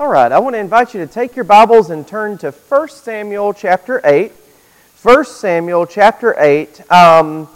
All right, I want to invite you to take your Bibles and turn to 1 Samuel chapter 8. 1 Samuel chapter 8. Um,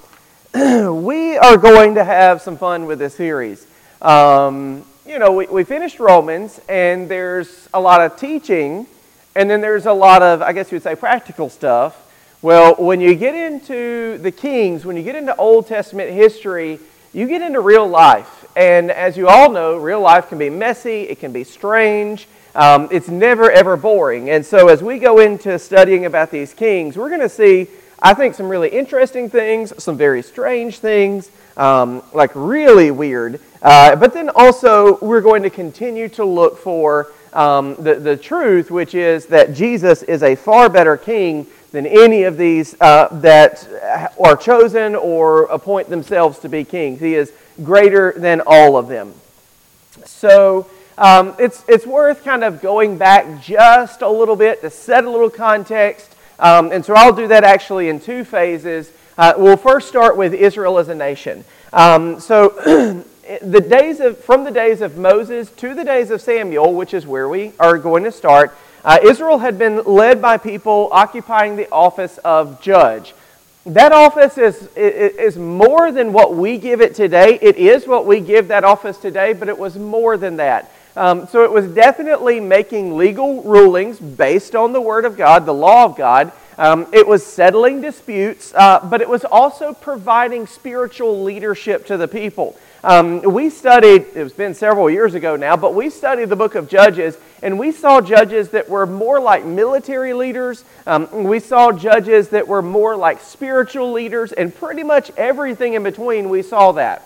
we are going to have some fun with this series. Um, you know, we, we finished Romans, and there's a lot of teaching, and then there's a lot of, I guess you would say, practical stuff. Well, when you get into the Kings, when you get into Old Testament history, you get into real life. And as you all know, real life can be messy, it can be strange, um, it's never ever boring. And so as we go into studying about these kings, we're going to see, I think, some really interesting things, some very strange things, um, like really weird. Uh, but then also, we're going to continue to look for um, the, the truth, which is that Jesus is a far better king than any of these uh, that are chosen or appoint themselves to be kings. He is greater than all of them. So um, it's, it's worth kind of going back just a little bit to set a little context. Um, and so I'll do that actually in two phases. Uh, we'll first start with Israel as a nation. Um, so the days of, from the days of Moses to the days of Samuel, which is where we are going to start, uh, Israel had been led by people occupying the office of judge. That office is, is more than what we give it today. It is what we give that office today, but it was more than that. Um, so it was definitely making legal rulings based on the Word of God, the law of God. Um, it was settling disputes, uh, but it was also providing spiritual leadership to the people. Um, we studied, it's been several years ago now, but we studied the book of Judges, and we saw judges that were more like military leaders. Um, we saw judges that were more like spiritual leaders, and pretty much everything in between, we saw that.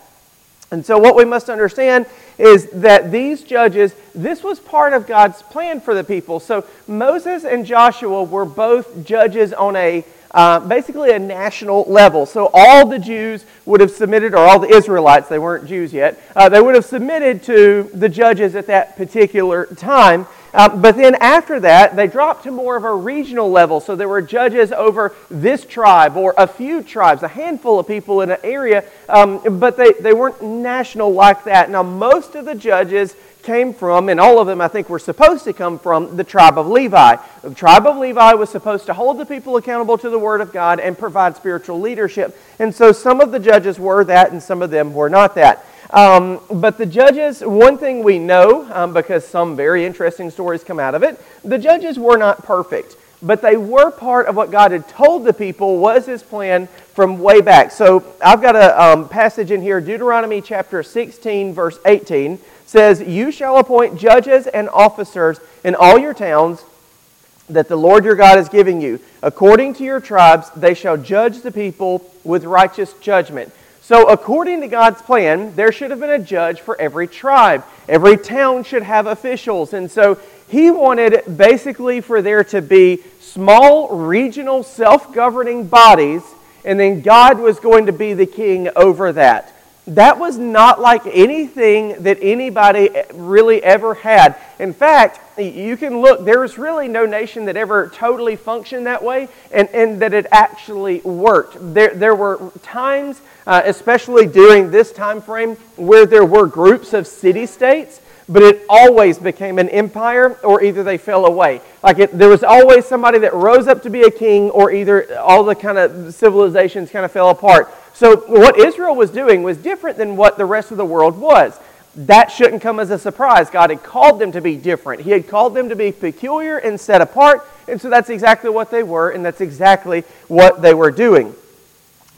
And so, what we must understand is that these judges, this was part of God's plan for the people. So, Moses and Joshua were both judges on a uh, basically a national level. So all the Jews would have submitted, or all the Israelites, they weren't Jews yet, uh, they would have submitted to the judges at that particular time. Um, but then after that, they dropped to more of a regional level. So there were judges over this tribe or a few tribes, a handful of people in an area, um, but they, they weren't national like that. Now, most of the judges came from, and all of them I think were supposed to come from, the tribe of Levi. The tribe of Levi was supposed to hold the people accountable to the Word of God and provide spiritual leadership. And so some of the judges were that, and some of them were not that. Um, but the judges, one thing we know, um, because some very interesting stories come out of it, the judges were not perfect but they were part of what God had told the people was his plan from way back. So I've got a um, passage in here, Deuteronomy chapter 16, verse 18 says, You shall appoint judges and officers in all your towns that the Lord your God is giving you. According to your tribes, they shall judge the people with righteous judgment. So, according to God's plan, there should have been a judge for every tribe. Every town should have officials. And so, he wanted basically for there to be small, regional, self governing bodies, and then God was going to be the king over that that was not like anything that anybody really ever had. In fact, you can look, there's really no nation that ever totally functioned that way and, and that it actually worked. There, there were times, uh, especially during this time frame, where there were groups of city states but it always became an empire or either they fell away. Like it, there was always somebody that rose up to be a king or either all the kind of civilizations kind of fell apart. So what Israel was doing was different than what the rest of the world was. That shouldn't come as a surprise. God had called them to be different. He had called them to be peculiar and set apart. And so that's exactly what they were, and that's exactly what they were doing.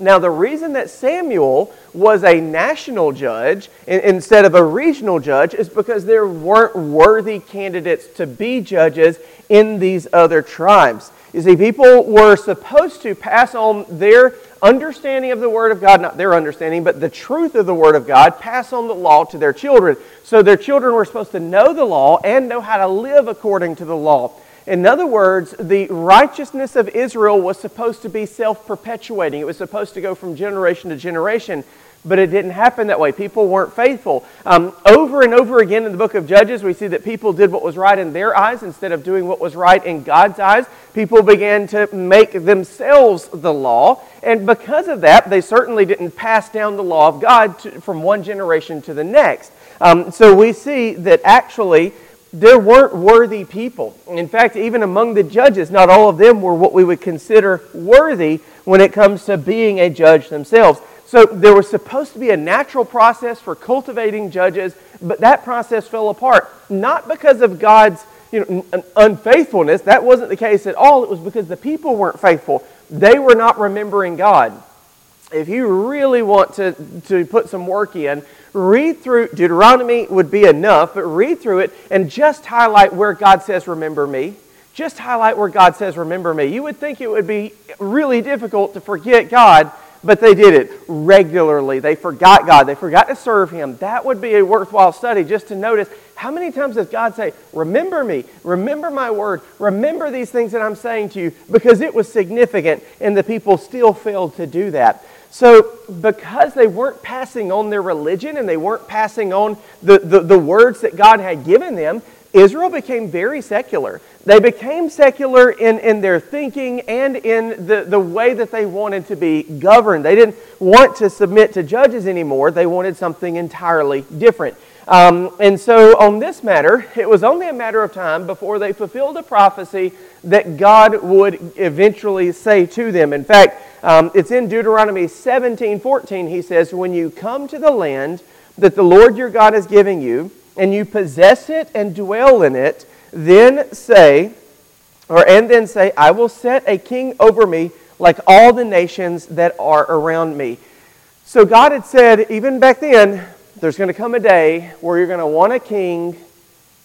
Now, the reason that Samuel was a national judge instead of a regional judge is because there weren't worthy candidates to be judges in these other tribes. You see, people were supposed to pass on their understanding of the Word of God, not their understanding, but the truth of the Word of God, pass on the law to their children. So their children were supposed to know the law and know how to live according to the law. In other words, the righteousness of Israel was supposed to be self perpetuating. It was supposed to go from generation to generation, but it didn't happen that way. People weren't faithful. Um, over and over again in the book of Judges, we see that people did what was right in their eyes instead of doing what was right in God's eyes. People began to make themselves the law, and because of that, they certainly didn't pass down the law of God to, from one generation to the next. Um, so we see that actually there weren't worthy people. In fact, even among the judges, not all of them were what we would consider worthy when it comes to being a judge themselves. So there was supposed to be a natural process for cultivating judges, but that process fell apart. Not because of God's you know, unfaithfulness, that wasn't the case at all. It was because the people weren't faithful. They were not remembering God. If you really want to, to put some work in, read through Deuteronomy would be enough, but read through it and just highlight where God says, Remember me. Just highlight where God says, Remember me. You would think it would be really difficult to forget God, but they did it regularly. They forgot God, they forgot to serve Him. That would be a worthwhile study just to notice how many times does God say, Remember me, remember my word, remember these things that I'm saying to you, because it was significant, and the people still failed to do that. So, because they weren't passing on their religion and they weren't passing on the, the, the, words that God had given them, Israel became very secular. They became secular in, in their thinking and in the, the way that they wanted to be governed. They didn't want to submit to judges anymore, they wanted something entirely different. Um, and so, on this matter, it was only a matter of time before they fulfilled a prophecy that God would eventually say to them. In fact, um, it's in Deuteronomy 17 14. He says, When you come to the land that the Lord your God is giving you, and you possess it and dwell in it, then say, or and then say, I will set a king over me like all the nations that are around me. So God had said, even back then, there's going to come a day where you're going to want a king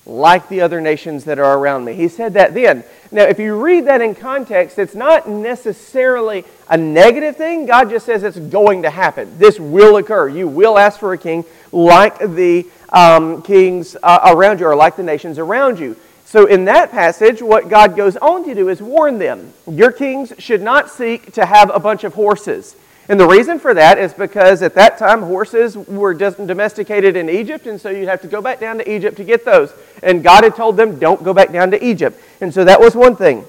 like the other nations that are around me. He said that then. Now, if you read that in context, it's not necessarily a negative thing. God just says it's going to happen. This will occur. You will ask for a king like the um, kings uh, around you or like the nations around you. So, in that passage, what God goes on to do is warn them your kings should not seek to have a bunch of horses. And the reason for that is because at that time horses were just domesticated in Egypt, and so you'd have to go back down to Egypt to get those. And God had told them, don't go back down to Egypt. And so that was one thing.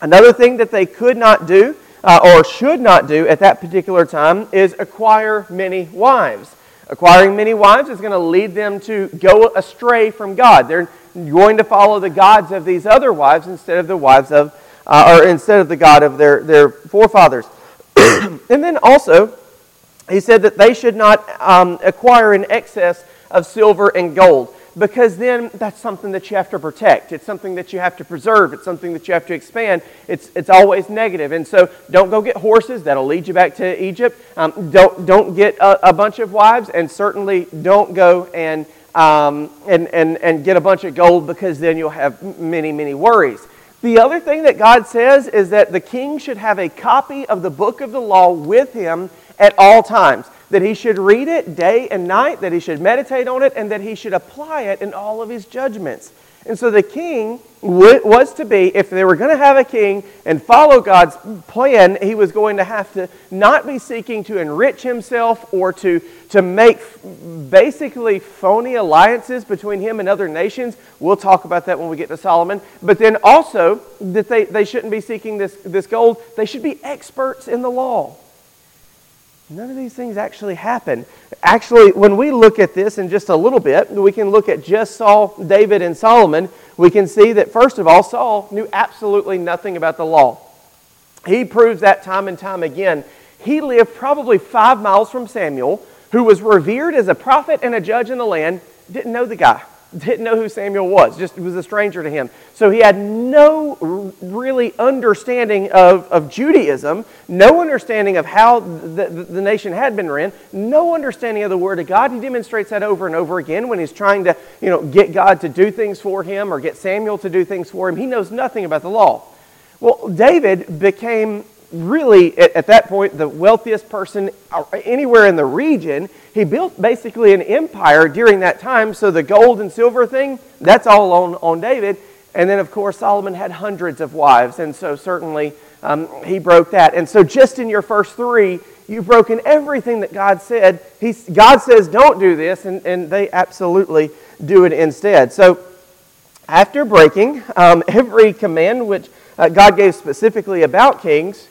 Another thing that they could not do, uh, or should not do at that particular time, is acquire many wives. Acquiring many wives is going to lead them to go astray from God. They're going to follow the gods of these other wives instead of the wives of, uh, or instead of the God of their, their forefathers. and then also, he said that they should not um, acquire in excess of silver and gold because then that's something that you have to protect. It's something that you have to preserve. It's something that you have to expand. It's, it's always negative. And so don't go get horses. That'll lead you back to Egypt. Um, don't, don't get a, a, bunch of wives. And certainly don't go and, um, and, and, and get a bunch of gold because then you'll have many, many worries. The other thing that God says is that the king should have a copy of the book of the law with him at all times. That he should read it day and night, that he should meditate on it, and that he should apply it in all of his judgments. And so the king was to be, if they were going to have a king and follow God's plan, he was going to have to not be seeking to enrich himself or to, to make basically phony alliances between him and other nations. We'll talk about that when we get to Solomon. But then also, that they, they shouldn't be seeking this, this gold, they should be experts in the law. None of these things actually happen. Actually, when we look at this in just a little bit, we can look at just Saul, David, and Solomon. We can see that, first of all, Saul knew absolutely nothing about the law. He proves that time and time again. He lived probably five miles from Samuel, who was revered as a prophet and a judge in the land, didn't know the guy didn't know who Samuel was, just was a stranger to him. So he had no really understanding of, of Judaism, no understanding of how the, the nation had been ran, no understanding of the Word of God. He demonstrates that over and over again when he's trying to you know, get God to do things for him or get Samuel to do things for him. He knows nothing about the law. Well, David became really, at, at, that point, the wealthiest person anywhere in the region. He built basically an empire during that time. So the gold and silver thing, that's all on, on David. And then, of course, Solomon had hundreds of wives. And so certainly um, he broke that. And so just in your first three, you've broken everything that God said. He's, God says, don't do this. And, and they absolutely do it instead. So after breaking um, every command which uh, God gave specifically about kings,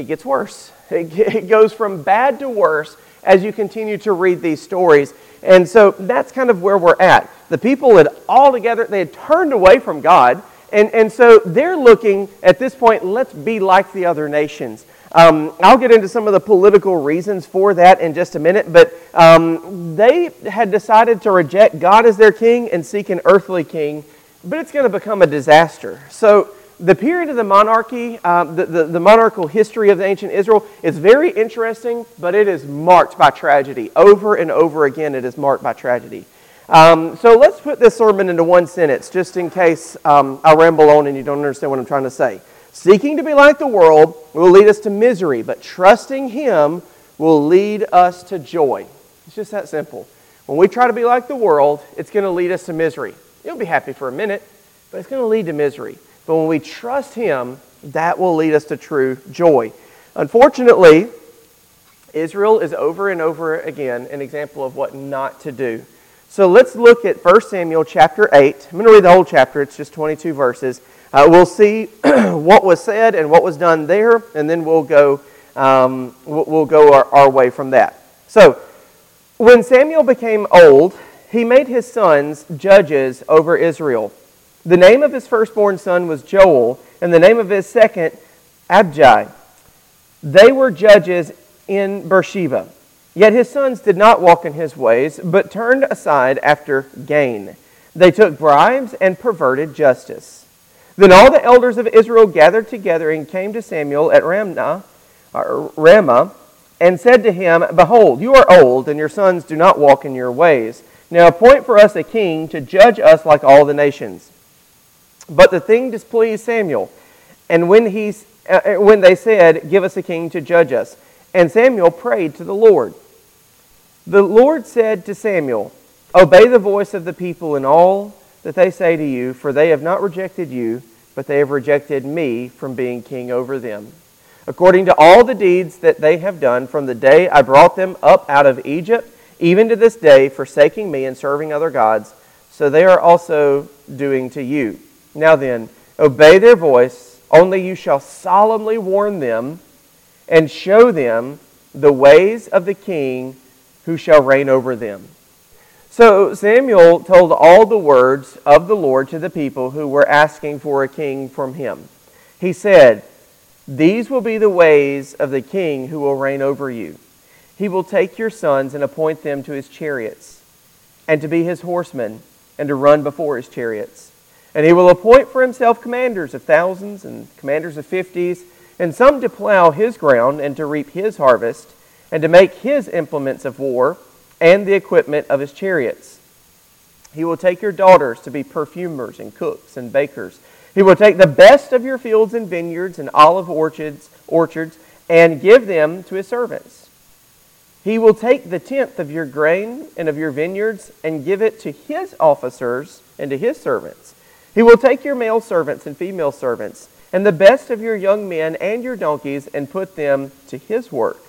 it gets worse. It, goes from bad to worse as you continue to read these stories. And so that's kind of where we're at. The people had all together, they had turned away from God. And, and so they're looking at this point, let's be like the other nations. Um, I'll get into some of the political reasons for that in just a minute, but um, they had decided to reject God as their king and seek an earthly king, but it's going to become a disaster. So, the period of the monarchy, um, the, the, the, monarchical history of ancient Israel is very interesting, but it is marked by tragedy. Over and over again, it is marked by tragedy. Um, so let's put this sermon into one sentence, just in case um, I ramble on and you don't understand what I'm trying to say. Seeking to be like the world will lead us to misery, but trusting Him will lead us to joy. It's just that simple. When we try to be like the world, it's going to lead us to misery. You'll be happy for a minute, but it's going to lead to misery. But when we trust Him, that will lead us to true joy. Unfortunately, Israel is over and over again an example of what not to do. So let's look at 1 Samuel chapter 8. I'm going to read the whole chapter, it's just 22 verses. Uh, we'll see what was said and what was done there, and then we'll go, um, we'll go our, our way from that. So, when Samuel became old, he made his sons judges over Israel. The name of his firstborn son was Joel, and the name of his second, Abijah. They were judges in Beersheba. Yet his sons did not walk in his ways, but turned aside after gain. They took bribes and perverted justice. Then all the elders of Israel gathered together and came to Samuel at Ramah, uh, Ramah and said to him, Behold, you are old, and your sons do not walk in your ways. Now appoint for us a king to judge us like all the nations. But the thing displeased Samuel. And when, he, uh, uh, when they said, Give us a king to judge us, and Samuel prayed to the Lord. The Lord said to Samuel, Obey the voice of the people in all that they say to you, for they have not rejected you, but they have rejected me from being king over them. According to all the deeds that they have done from the day I brought them up out of Egypt, even to this day, forsaking me and serving other gods, so they are also doing to you. Now then, obey their voice, only you shall solemnly warn them and show them the ways of the king who shall reign over them. So Samuel told all the words of the Lord to the people who were asking for a king from him. He said, These will be the ways of the king who will reign over you. He will take your sons and appoint them to his chariots, and to be his horsemen, and to run before his chariots. And he will appoint for himself commanders of thousands and commanders of fifties, and some to plow his ground and to reap his harvest, and to make his implements of war and the equipment of his chariots. He will take your daughters to be perfumers and cooks and bakers. He will take the best of your fields and vineyards and olive orchards, orchards and give them to his servants. He will take the tenth of your grain and of your vineyards and give it to his officers and to his servants. He will take your male servants and female servants and the best of your young men and your donkeys and put them to his work.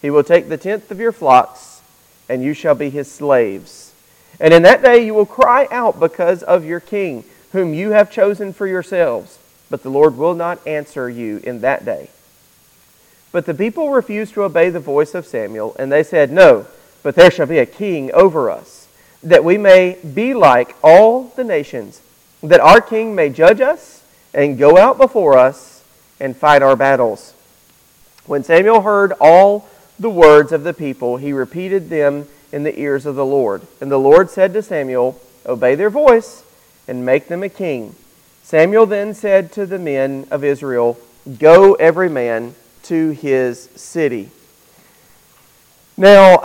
He will take the tenth of your flocks and you shall be his slaves. And in that day you will cry out because of your king, whom you have chosen for yourselves. But the Lord will not answer you in that day. But the people refused to obey the voice of Samuel, and they said, No, but there shall be a king over us, that we may be like all the nations, that our king may judge us and go out before us and fight our battles. When Samuel heard all the words of the people, he repeated them in the ears of the Lord. And the Lord said to Samuel, Obey their voice and make them a king. Samuel then said to the men of Israel, Go every man to his city. Now,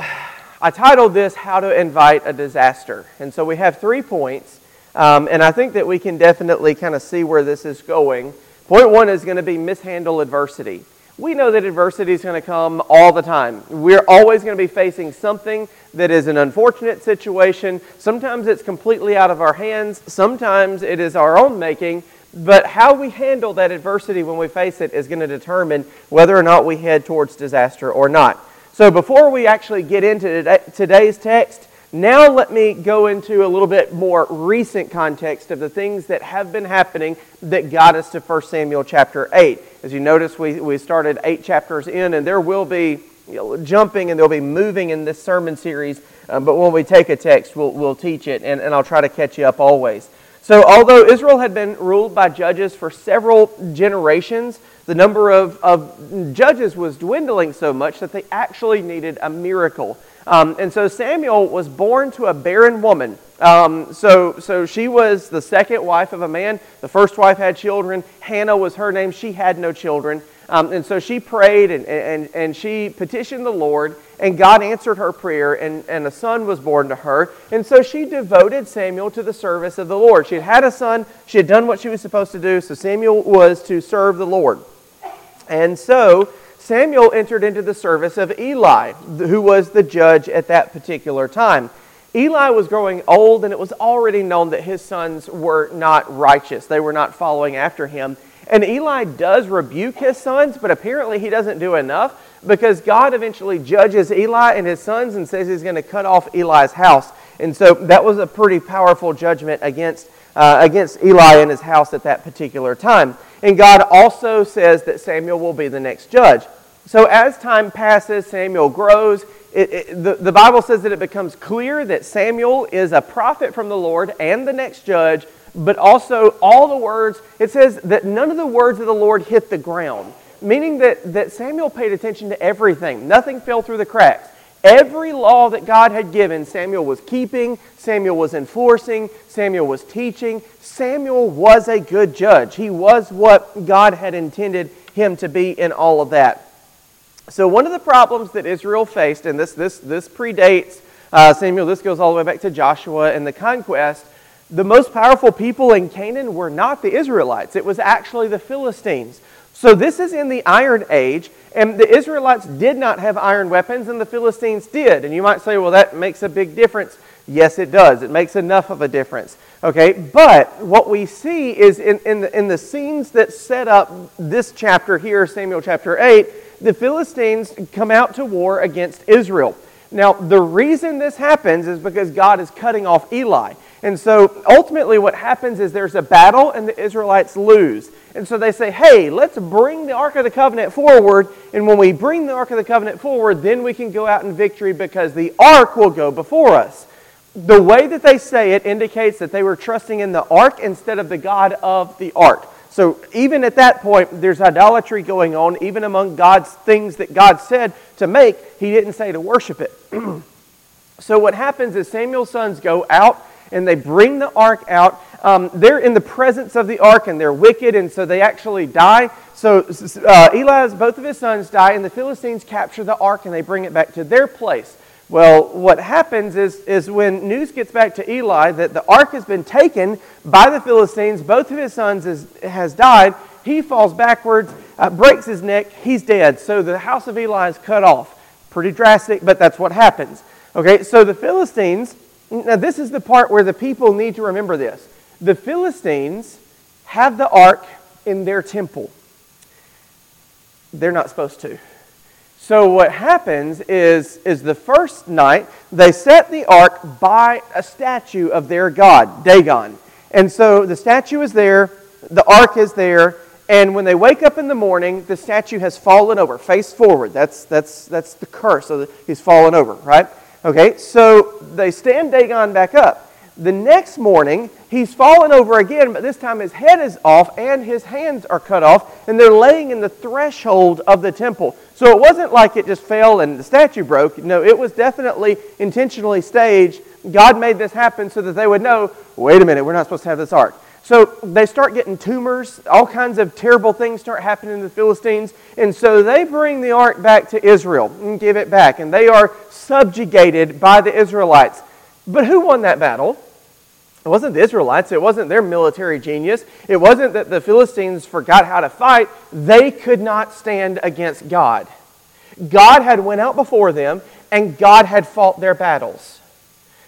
I titled this How to Invite a Disaster. And so we have three points, um, and I think that we can definitely kind of see where this is going. Point one is going to be mishandle adversity we know that adversity is going to come all the time. We're always going to be facing something that is an unfortunate situation. Sometimes it's completely out of our hands, sometimes it is our own making. But how we handle that adversity when we face it is going to determine whether or not we head towards disaster or not. So before we actually get into today's text, now let me go into a little bit more recent context of the things that have been happening that got us to 1 Samuel chapter 8. As you notice, we, we started eight chapters in, and there will be you know, jumping and there'll be moving in this sermon series. Um, but when we take a text, we'll, we'll teach it, and, and I'll try to catch you up always. So, although Israel had been ruled by judges for several generations, the number of, of judges was dwindling so much that they actually needed a miracle. Um, and so Samuel was born to a barren woman. Um, so, so she was the second wife of a man. The first wife had children. Hannah was her name. She had no children. Um, and so she prayed and, and, and she petitioned the Lord, and God answered her prayer, and, and a son was born to her. And so she devoted Samuel to the service of the Lord. She had had a son, she had done what she was supposed to do, so Samuel was to serve the Lord. And so Samuel entered into the service of Eli, who was the judge at that particular time. Eli was growing old, and it was already known that his sons were not righteous. They were not following after him. And Eli does rebuke his sons, but apparently he doesn't do enough because God eventually judges Eli and his sons and says he's going to cut off Eli's house. And so that was a pretty powerful judgment against, uh, against Eli and his house at that particular time. And God also says that Samuel will be the next judge. So as time passes, Samuel grows. It, it, the, the Bible says that it becomes clear that Samuel is a prophet from the Lord and the next judge, but also all the words, it says that none of the words of the Lord hit the ground, meaning that, that Samuel paid attention to everything. Nothing fell through the cracks. Every law that God had given, Samuel was keeping, Samuel was enforcing, Samuel was teaching. Samuel was a good judge. He was what God had intended him to be in all of that. So, one of the problems that Israel faced, and this, this, this predates uh, Samuel, this goes all the way back to Joshua and the conquest. The most powerful people in Canaan were not the Israelites, it was actually the Philistines. So, this is in the Iron Age, and the Israelites did not have iron weapons, and the Philistines did. And you might say, well, that makes a big difference. Yes, it does. It makes enough of a difference. Okay, but what we see is in, in, the, in the scenes that set up this chapter here, Samuel chapter 8, the Philistines come out to war against Israel. Now, the reason this happens is because God is cutting off Eli. And so ultimately, what happens is there's a battle and the Israelites lose. And so they say, hey, let's bring the Ark of the Covenant forward. And when we bring the Ark of the Covenant forward, then we can go out in victory because the Ark will go before us. The way that they say it indicates that they were trusting in the Ark instead of the God of the Ark. So even at that point, there's idolatry going on, even among God's things that God said to make. He didn't say to worship it. so what happens is Samuel's sons go out and they bring the ark out. Um, they're in the presence of the ark and they're wicked, and so they actually die. So uh, Eli's, both of his sons die, and the Philistines capture the ark and they bring it back to their place. Well, what happens is, is when news gets back to Eli that the ark has been taken by the Philistines, both of his sons is, has died, he falls backwards, uh, breaks his neck, he's dead. So the house of Eli is cut off. Pretty drastic, but that's what happens. Okay, so the Philistines, now this is the part where the people need to remember this. The Philistines have the ark in their temple. They're not supposed to. So what happens is, is the first night, they set the ark by a statue of their god, Dagon. And so the statue is there, the ark is there, and when they wake up in the morning, the statue has fallen over, face forward. That's, that's, that's the curse. So he's fallen over, right? Okay, so they stand Dagon back up. The next morning, he's fallen over again, but this time his head is off and his hands are cut off, and they're laying in the threshold of the temple. So it wasn't like it just fell and the statue broke. No, it was definitely intentionally staged. God made this happen so that they would know wait a minute, we're not supposed to have this ark. So they start getting tumors, all kinds of terrible things start happening to the Philistines, and so they bring the ark back to Israel and give it back, and they are subjugated by the Israelites. But who won that battle? It wasn't the Israelites, it wasn't their military genius. It wasn't that the Philistines forgot how to fight. They could not stand against God. God had went out before them and God had fought their battles.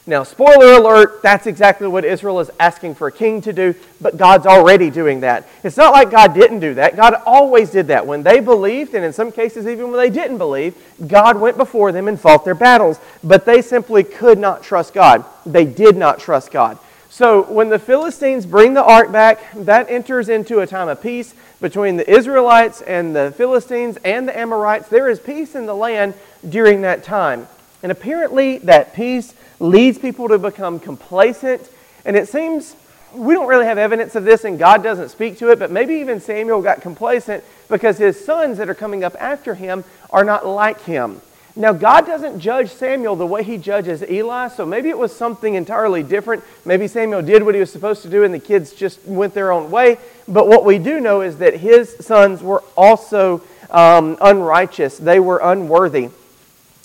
Now, spoiler alert, that's exactly what Israel is asking for a king to do, but God's already doing that. It's not like God didn't do that. God always did that. When they believed, and in some cases even when they didn't believe, God went before them and fought their battles. But they simply could not trust God. They did not trust God. So when the Philistines bring the ark back, that enters into a time of peace between the Israelites and the Philistines and the Amorites. There is peace in the land during that time. And apparently, that peace leads people to become complacent. And it seems we don't really have evidence of this, and God doesn't speak to it, but maybe even Samuel got complacent because his sons that are coming up after him are not like him. Now, God doesn't judge Samuel the way he judges Eli, so maybe it was something entirely different. Maybe Samuel did what he was supposed to do and the kids just went their own way. But what we do know is that his sons were also um, unrighteous, they were unworthy.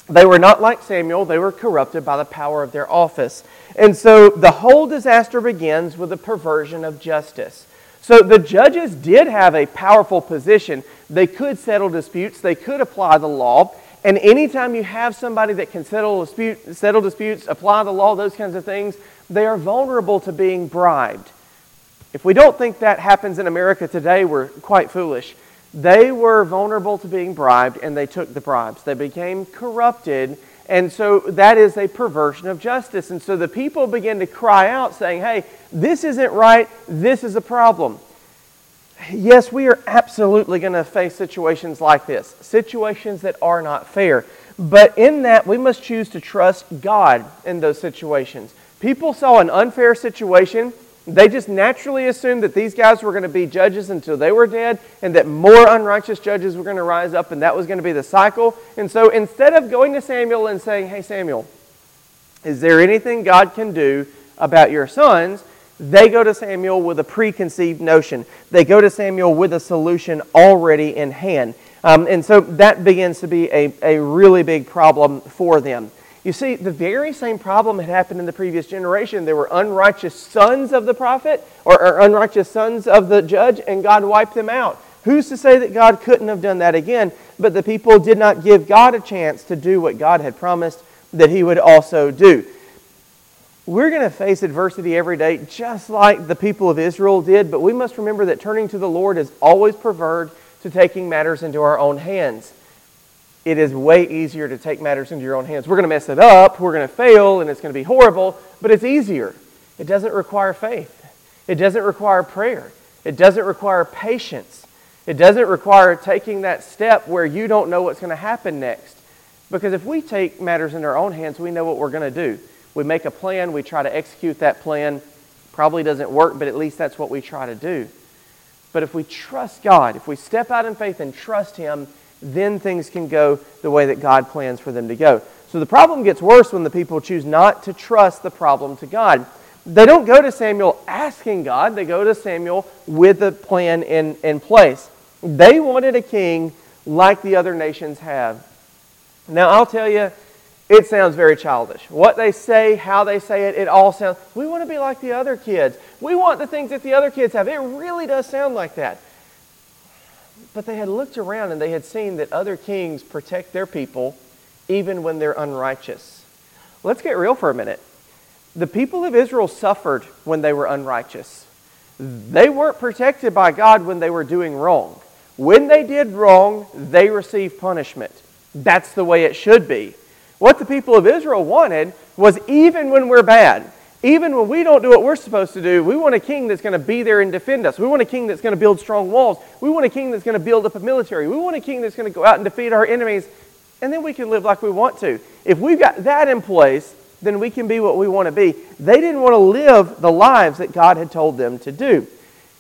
They were not like Samuel, they were corrupted by the power of their office. And so the whole disaster begins with a perversion of justice. So the judges did have a powerful position. They could settle disputes, they could apply the law. And anytime you have somebody that can settle, dispute, settle disputes, apply the law, those kinds of things, they are vulnerable to being bribed. If we don't think that happens in America today, we're quite foolish. They were vulnerable to being bribed and they took the bribes. They became corrupted, and so that is a perversion of justice. And so the people begin to cry out, saying, Hey, this isn't right, this is a problem yes, we are absolutely going to face situations like this, situations that are not fair. But in that, we must choose to trust God in those situations. People saw an unfair situation. They just naturally assumed that these guys were going to be judges until they were dead and that more unrighteous judges were going to rise up and that was going to be the cycle. And so instead of going to Samuel and saying, Hey, Samuel, is there anything God can do about your sons? They go to Samuel with a preconceived notion. They go to Samuel with a solution already in hand. Um, and so that begins to be a, a really big problem for them. You see, the very same problem had happened in the previous generation. There were unrighteous sons of the prophet or, or unrighteous sons of the judge, and God wiped them out. Who's to say that God couldn't have done that again? But the people did not give God a chance to do what God had promised that He would also do. We're going to face adversity every day, just like the people of Israel did, but we must remember that turning to the Lord is always preferred to taking matters into our own hands. It is way easier to take matters into your own hands. We're going to mess it up, we're going to fail, and it's going to be horrible, but it's easier. It doesn't require faith, it doesn't require prayer, it doesn't require patience, it doesn't require taking that step where you don't know what's going to happen next. Because if we take matters in our own hands, we know what we're going to do. We make a plan, we try to execute that plan. Probably doesn't work, but at least that's what we try to do. But if we trust God, if we step out in faith and trust Him, then things can go the way that God plans for them to go. So the problem gets worse when the people choose not to trust the problem to God. They don't go to Samuel asking God, they go to Samuel with a plan in, in place. They wanted a king like the other nations have. Now, I'll tell you, it sounds very childish. What they say, how they say it, it all sounds, we want to be like the other kids. We want the things that the other kids have. It really does sound like that. But they had looked around and they had seen that other kings protect their people even when they're unrighteous. Let's get real for a minute. The people of Israel suffered when they were unrighteous. They weren't protected by God when they were doing wrong. When they did wrong, they received punishment. That's the way it should be. What the people of Israel wanted was even when we're bad, even when we don't do what we're supposed to do, we want a king that's going to be there and defend us. We want a king that's going to build strong walls. We want a king that's going to build up a military. We want a king that's going to go out and defeat our enemies, and then we can live like we want to. If we've got that in place, then we can be what we want to be. They didn't want to live the lives that God had told them to do.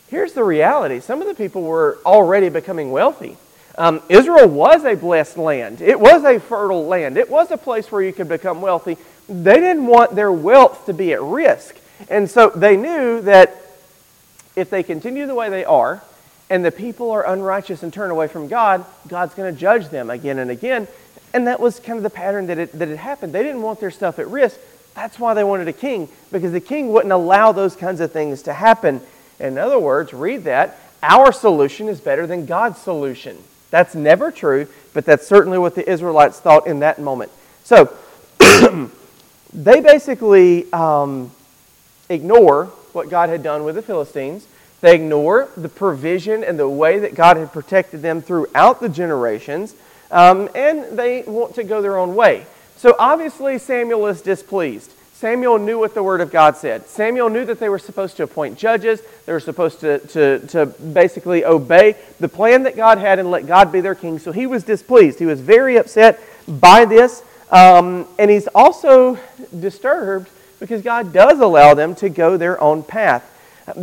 Here's the reality some of the people were already becoming wealthy. Um, Israel was a blessed land. It was a fertile land. It was a place where you could become wealthy. They didn't want their wealth to be at risk. And so they knew that if they continue the way they are, and the people are unrighteous and turn away from God, God's going to judge them again and again. And that was kind of the pattern that it, that it happened. They didn't want their stuff at risk. That's why they wanted a king, because the king wouldn't allow those kinds of things to happen. In other words, read that. Our solution is better than God's solution. That's never true, but that's certainly what the Israelites thought in that moment. So, they basically um, ignore what God had done with the Philistines. They ignore the provision and the way that God had protected them throughout the generations, um, and they want to go their own way. So, obviously, Samuel is displeased. Samuel knew what the Word of God said. Samuel knew that they were supposed to appoint judges. They were supposed to, to, to basically obey the plan that God had and let God be their king. So he was displeased. He was very upset by this. Um, and he's also disturbed because God does allow them to go their own path.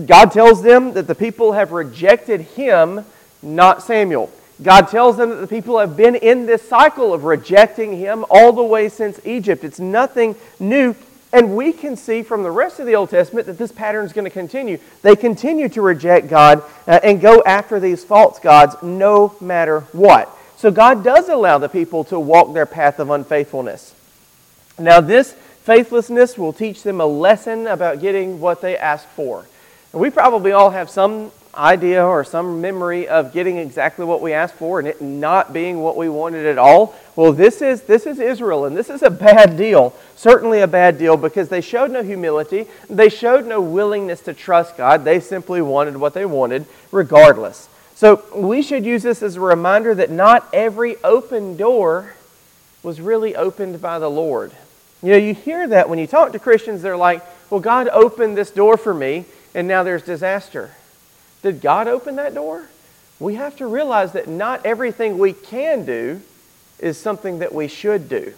God tells them that the people have rejected him, not Samuel. God tells them that the people have been in this cycle of rejecting him all the way since Egypt. It's nothing new. And we can see from the rest of the Old Testament that this pattern is going to continue. They continue to reject God uh, and go after these false gods no matter what. So God does allow the people to walk their path of unfaithfulness. Now, this faithlessness will teach them a lesson about getting what they ask for. And we probably all have some idea or some memory of getting exactly what we asked for and it not being what we wanted at all. Well, this is, this is Israel, and this is a bad deal. Certainly a bad deal because they showed no humility. They showed no willingness to trust God. They simply wanted what they wanted, regardless. So we should use this as a reminder that not every open door was really opened by the Lord. You know, you hear that when you talk to Christians, they're like, well, God opened this door for me, and now there's disaster. Did God open that door? We have to realize that not everything we can do is something that we should do.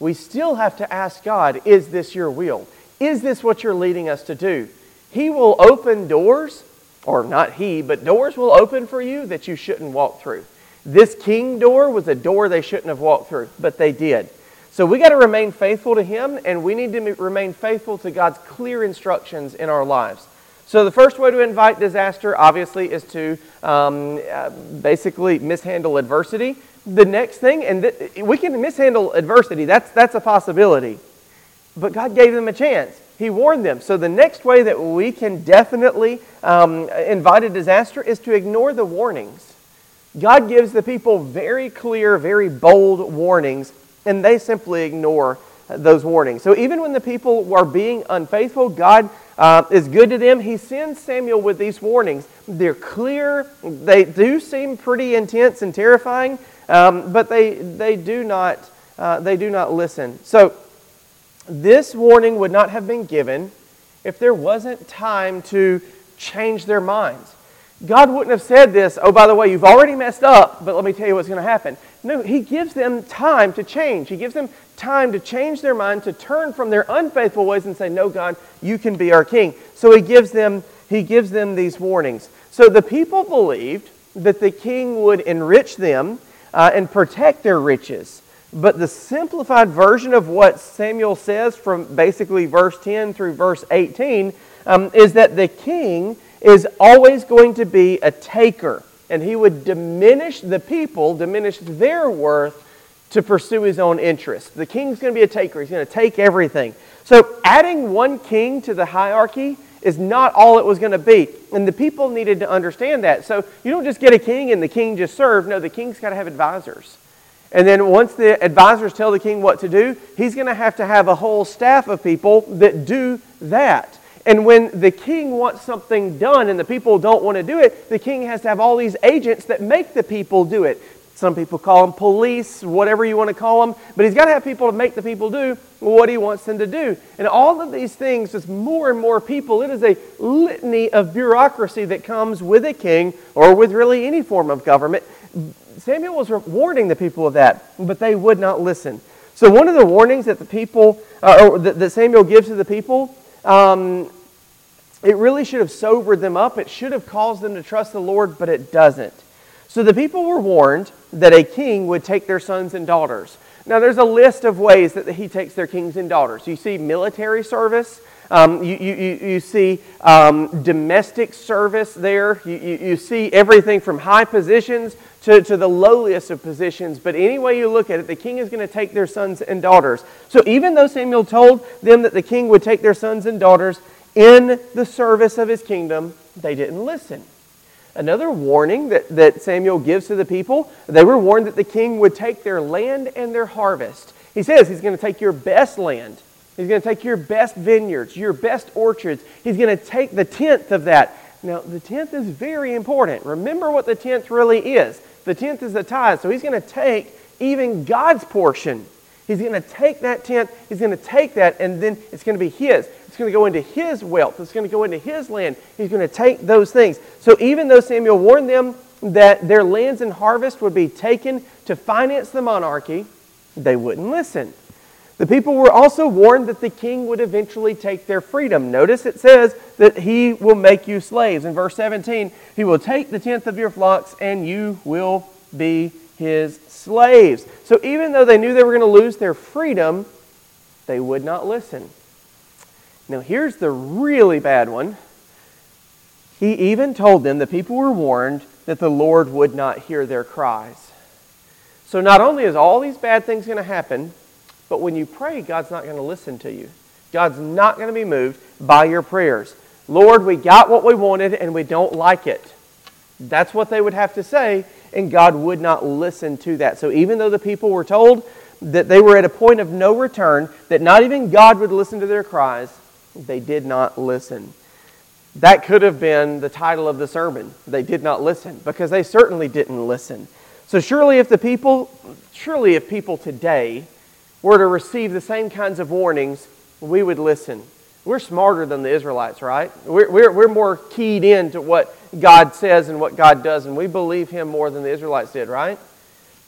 We still have to ask God, is this your will? Is this what you're leading us to do? He will open doors or not he, but doors will open for you that you shouldn't walk through. This king door was a door they shouldn't have walked through, but they did. So we got to remain faithful to him, and we need to remain faithful to God's clear instructions in our lives. So the first way to invite disaster, obviously, is to um, uh, basically mishandle adversity. The next thing, and th- we can mishandle adversity, that's, that's a possibility. But God gave them a chance. He warned them. So the next way that we can definitely um, invite a disaster is to ignore the warnings. God gives the people very clear, very bold warnings, and they simply ignore those warnings. So even when the people are being unfaithful, God uh, is good to them. He sends Samuel with these warnings. They're clear. They do seem pretty intense and terrifying, um, but they, they, do not, uh, they do not listen. So this warning would not have been given if there wasn't time to change their minds. God wouldn't have said this, oh, by the way, you've already messed up, but let me tell you what's going to happen. No, He gives them time to change. He gives them time to change their mind, to turn from their unfaithful ways and say, no, God, you can be our king. So He gives them, he gives them these warnings. So the people believed that the king would enrich them uh, and protect their riches. But the simplified version of what Samuel says from basically verse 10 through verse 18 um, is that the king is always going to be a taker, and he would diminish the people, diminish their worth to pursue his own interests. The king's going to be a taker, he's going to take everything. So, adding one king to the hierarchy is not all it was going to be. And the people needed to understand that. So, you don't just get a king and the king just serve. No, the king's got to have advisors. And then once the advisors tell the king what to do, he's going to have to have a whole staff of people that do that. And when the king wants something done and the people don't want to do it, the king has to have all these agents that make the people do it. Some people call them police, whatever you want to call them, but he's got to have people to make the people do what he wants them to do. And all of these things, just more and more people, it is a litany of bureaucracy that comes with a king or with really any form of government Samuel was warning the people of that, but they would not listen. So, one of the warnings that the people, uh, or that, Samuel gives to the people, um, it really should have sobered them up. It should have caused them to trust the Lord, but it doesn't. So, the people were warned that a king would take their sons and daughters. Now, there's a list of ways that he takes their kings and daughters. You see military service, um, you, you, you, see um, domestic service there. You, you, you, see everything from high positions to, to the lowliest of positions. But any way you look at it, the king is going to take their sons and daughters. So even though Samuel told them that the king would take their sons and daughters in the service of his kingdom, they didn't listen. Another warning that, that Samuel gives to the people they were warned that the king would take their land and their harvest. He says he's going to take your best land He's going to take your best vineyards, your best orchards. He's going to take the tenth of that. Now, the tenth is very important. Remember what the tenth really is. The tenth is the tithe. So he's going to take even God's portion. He's going to take that tenth, he's going to take that, and then it's going to be his. Going to go into his wealth, it's going to go into his land. He's going to take those things. So even though Samuel warned them that their lands and harvest would be taken to finance the monarchy, they wouldn't listen. The people were also warned that the king would eventually take their freedom. Notice it says that he will make you slaves. In verse 17, he will take the tenth of your flocks and you will be his slaves. So even though they knew they were going to lose their freedom, they would not listen. Now, here's the really bad one. He even told them, the people were warned, that the Lord would not hear their cries. So not only is all these bad things going to happen, but when you pray, God's not going to listen to you. God's not going to be moved by your prayers. Lord, we got what we wanted and we don't like it. That's what they would have to say, and God would not listen to that. So even though the people were told that they were at a point of no return, that not even God would listen to their cries, they did not listen. That could have been the title of the sermon. They did not listen because they certainly didn't listen. So surely if the people surely if people today were to receive the same kinds of warnings, we would listen. We're smarter than the Israelites, right? We're, we're, we're more keyed in to what God says and what God does, and we believe Him more than the Israelites did, right?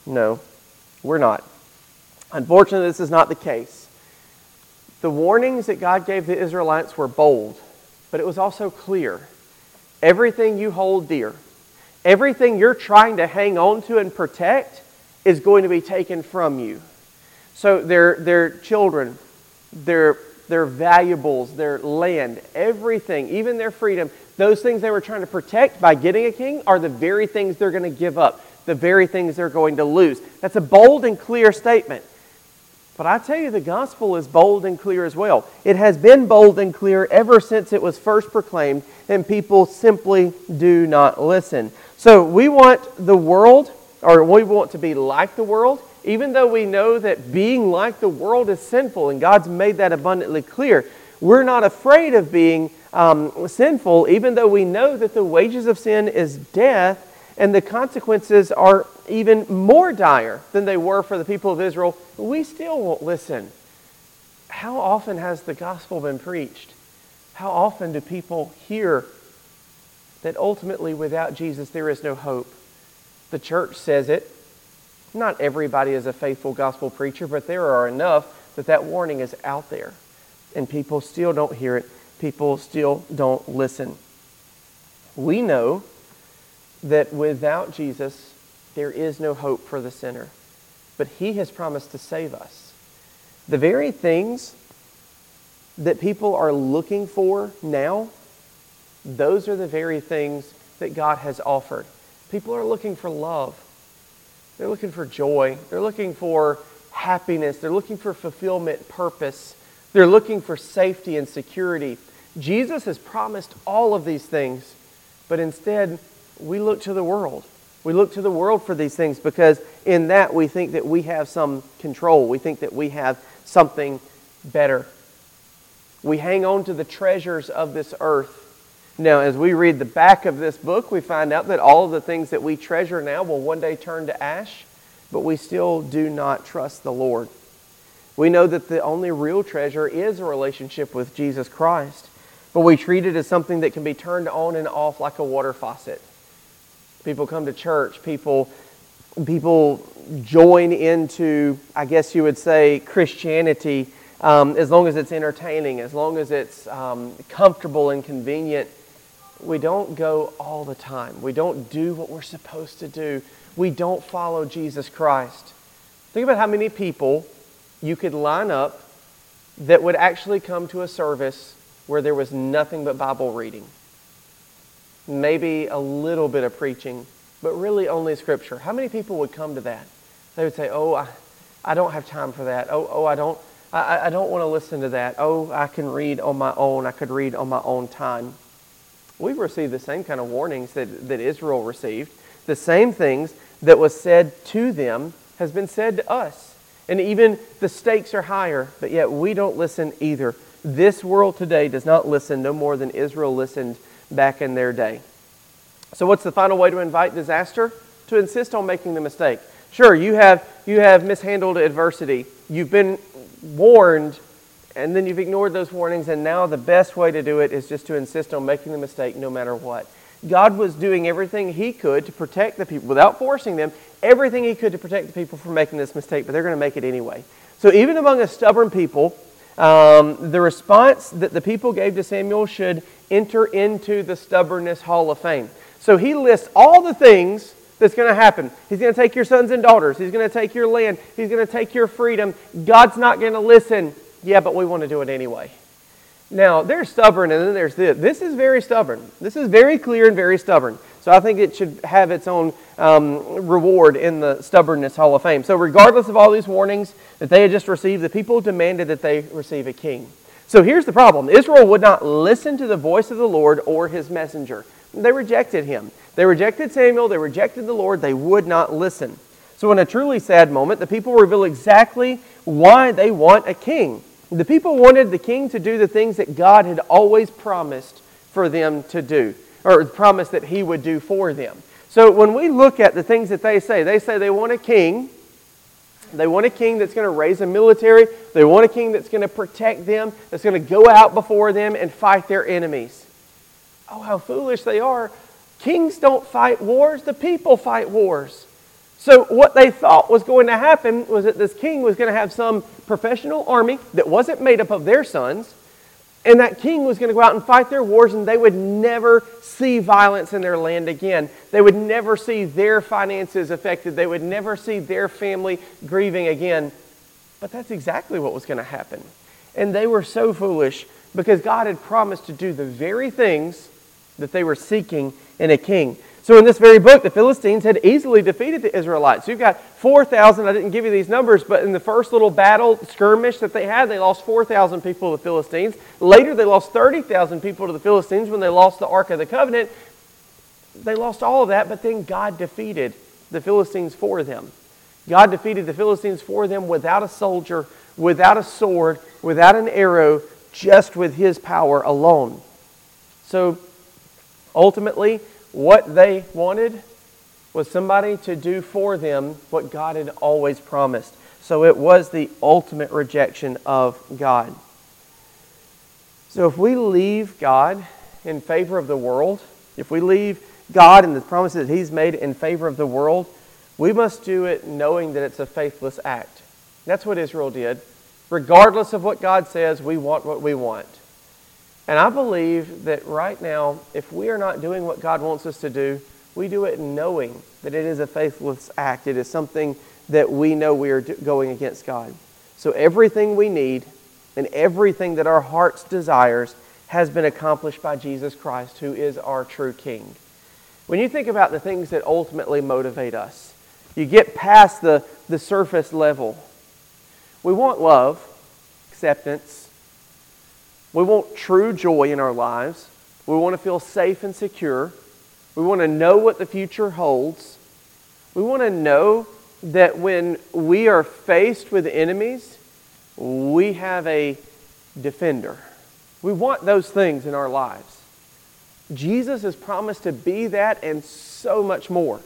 No, we're not. Unfortunately, this is not the case. The warnings that God gave the Israelites were bold, but it was also clear. Everything you hold dear, everything you're trying to hang on to and protect, is going to be taken from you. So their, their children, their, their valuables, their land, everything, even their freedom, those things they were trying to protect by getting a king are the very things they're going to give up, the very things they're going to lose. That's a bold and clear statement. But I tell you, the gospel is bold and clear as well. It has been bold and clear ever since it was first proclaimed, and people simply do not listen. So we want the world, or we want to be like the world, even though we know that being like the world is sinful, and God's made that abundantly clear, we're not afraid of being um, sinful, even though we know that the wages of sin is death, and the consequences are even more dire than they were for the people of Israel. We still won't listen. How often has the gospel been preached? How often do people hear that ultimately without Jesus there is no hope? The church says it, not everybody is a faithful gospel preacher, but there are enough that that warning is out there. And people still don't hear it. People still don't listen. We know that without Jesus, there is no hope for the sinner. But he has promised to save us. The very things that people are looking for now, those are the very things that God has offered. People are looking for love. They're looking for joy. They're looking for happiness. They're looking for fulfillment, purpose. They're looking for safety and security. Jesus has promised all of these things, but instead, we look to the world. We look to the world for these things because in that we think that we have some control. We think that we have something better. We hang on to the treasures of this earth now, as we read the back of this book, we find out that all of the things that we treasure now will one day turn to ash, but we still do not trust the Lord. We know that the only real treasure is a relationship with Jesus Christ, but we treat it as something that can be turned on and off like a water faucet. People come to church, people people join into, I guess you would say, Christianity um, as long as it's entertaining, as long as it's um, comfortable and convenient we don't go all the time. We don't do what we're supposed to do. We don't follow Jesus Christ. Think about how many people you could line up that would actually come to a service where there was nothing but Bible reading. Maybe a little bit of preaching, but really only Scripture. How many people would come to that? They would say, Oh, I, I don't have time for that. Oh, oh I don't. I, I don't want to listen to that. Oh, I can read on my own. I could read on my own time we've received the same kind of warnings that, that Israel received. The same things that was said to them has been said to us. And even the stakes are higher, but yet we don't listen either. This world today does not listen no more than Israel listened back in their day. So, what's the final way to invite disaster? To insist on making the mistake. Sure, you have, you have mishandled adversity you've been warned and then you've ignored those warnings, and now the best way to do it is just to insist on making the mistake no matter what. God was doing everything He could to protect the people without forcing them, everything He could to protect the people from making this mistake, but they're going to make it anyway. So, even among a stubborn people, um, the response that the people gave to Samuel should enter into the stubbornness hall of fame. So, he lists all the things that's going to happen. He's going to take your sons and daughters, He's going to take your land, He's going to take your freedom. God's not going to listen. Yeah, but we want to do it anyway. Now, they're stubborn, and then there's this. This is very stubborn. This is very clear and very stubborn. So I think it should have its own um, reward in the Stubbornness Hall of Fame. So, regardless of all these warnings that they had just received, the people demanded that they receive a king. So, here's the problem Israel would not listen to the voice of the Lord or his messenger. They rejected him. They rejected Samuel, they rejected the Lord, they would not listen. So, in a truly sad moment, the people reveal exactly why they want a king. The people wanted the king to do the things that God had always promised for them to do, or promised that he would do for them. So when we look at the things that they say, they say they want a king. They want a king that's going to raise a military. They want a king that's going to protect them, that's going to go out before them and fight their enemies. Oh, how foolish they are. Kings don't fight wars, the people fight wars. So, what they thought was going to happen was that this king was going to have some professional army that wasn't made up of their sons, and that king was going to go out and fight their wars, and they would never see violence in their land again. They would never see their finances affected. They would never see their family grieving again. But that's exactly what was going to happen. And they were so foolish because God had promised to do the very things that they were seeking in a king. So, in this very book, the Philistines had easily defeated the Israelites. You've got 4,000, I didn't give you these numbers, but in the first little battle skirmish that they had, they lost 4,000 people to the Philistines. Later, they lost 30,000 people to the Philistines when they lost the Ark of the Covenant. They lost all of that, but then God defeated the Philistines for them. God defeated the Philistines for them without a soldier, without a sword, without an arrow, just with his power alone. So, ultimately, what they wanted was somebody to do for them what God had always promised. So it was the ultimate rejection of God. So if we leave God in favor of the world, if we leave God and the promises that He's made in favor of the world, we must do it knowing that it's a faithless act. That's what Israel did. Regardless of what God says, we want what we want. And I believe that right now, if we are not doing what God wants us to do, we do it knowing that it is a faithless act. It is something that we know we are going against God. So everything we need and everything that our hearts desires has been accomplished by Jesus Christ, who is our true King. When you think about the things that ultimately motivate us, you get past the, the surface level. We want love, acceptance, we want true joy in our lives. We want to feel safe and secure. We want to know what the future holds. We want to know that when we are faced with enemies, we have a defender. We want those things in our lives. Jesus has promised to be that and so much more.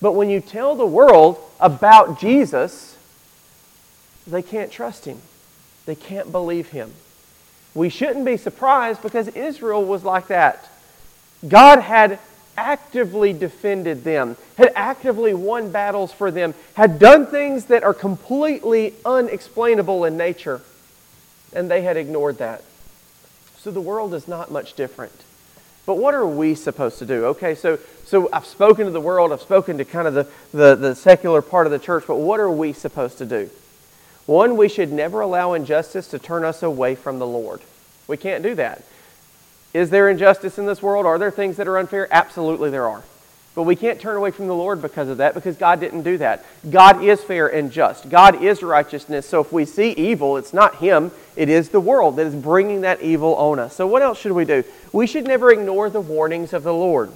But when you tell the world about Jesus, they can't trust him. They can't believe him. We shouldn't be surprised because Israel was like that. God had actively defended them, had actively won battles for them, had done things that are completely unexplainable in nature, and they had ignored that. So the world is not much different. But what are we supposed to do? Okay, so, so I've spoken to the world, I've spoken to kind of the, the, the secular part of the church, but what are we supposed to do? One, we should never allow injustice to turn us away from the Lord. We can't do that. Is there injustice in this world? Are there things that are unfair? Absolutely, there are. But we can't turn away from the Lord because of that, because God didn't do that. God is fair and just. God is righteousness. So if we see evil, it's not Him, it is the world that is bringing that evil on us. So what else should we do? We should never ignore the warnings of the Lord.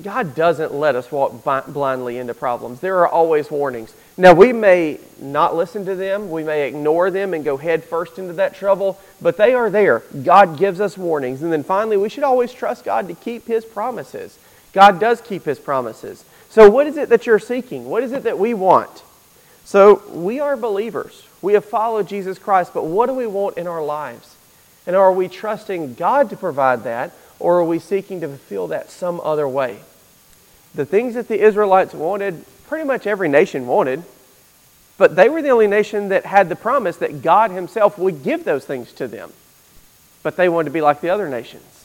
God doesn't let us walk blindly into problems. There are always warnings. Now, we may not listen to them, we may ignore them and go head first into that trouble, but they are there. God gives us warnings. And then finally, we should always trust God to keep His promises. God does keep His promises. So, what is it that you're seeking? What is it that we want? So we are believers. We have followed Jesus Christ, but what do we want in our lives? And are we trusting God to provide that, or are we seeking to fulfill that some other way? The things that the Israelites wanted, pretty much every nation wanted, but they were the only nation that had the promise that God Himself would give those things to them. But they wanted to be like the other nations.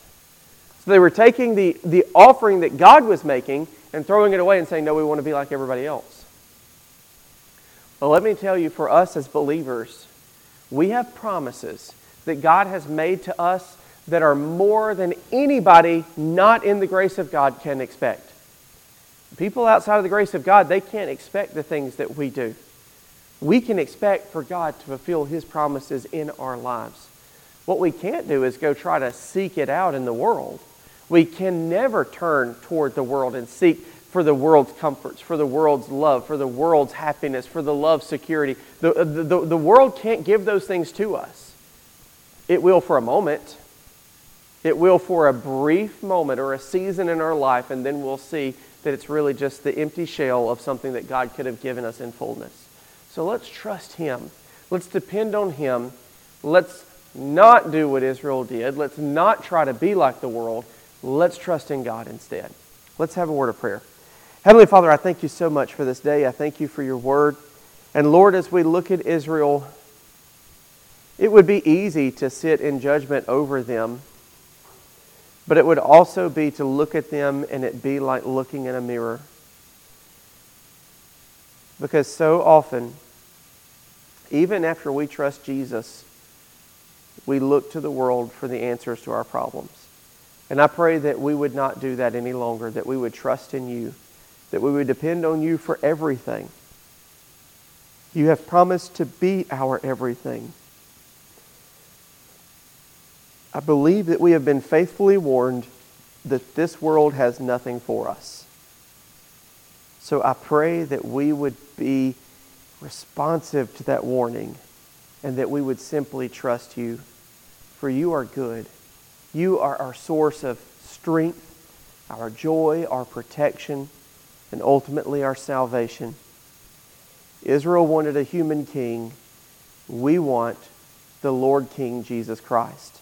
So they were taking the, the offering that God was making and throwing it away and saying, No, we want to be like everybody else. Well, let me tell you, for us as believers, we have promises that God has made to us that are more than anybody not in the grace of God can expect. People outside of the grace of God, they can't expect the things that we do. We can expect for God to fulfill His promises in our lives. What we can't do is go try to seek it out in the world. We can never turn toward the world and seek for the world's comforts, for the world's love, for the world's happiness, for the love security. The, the, the, the world can't give those things to us. It will for a moment. It will for a brief moment or a season in our life, and then we'll see that it's really just the empty shell of something that God could have given us in fullness. So let's trust Him. Let's depend on Him. Let's not do what Israel did. Let's not try to be like the world. Let's trust in God instead. Let's have a word of prayer. Heavenly Father, I thank you so much for this day. I thank you for your word. And Lord, as we look at Israel, it would be easy to sit in judgment over them, but it would also be to look at them and it be like looking in a mirror. Because so often, even after we trust Jesus, we look to the world for the answers to our problems. And I pray that we would not do that any longer, that we would trust in you, that we would depend on you for everything. You have promised to be our everything. I believe that we have been faithfully warned that this world has nothing for us. So I pray that we would be responsive to that warning and that we would simply trust you, for you are good. You are our source of strength, our joy, our protection, and ultimately our salvation. Israel wanted a human king. We want the Lord King Jesus Christ.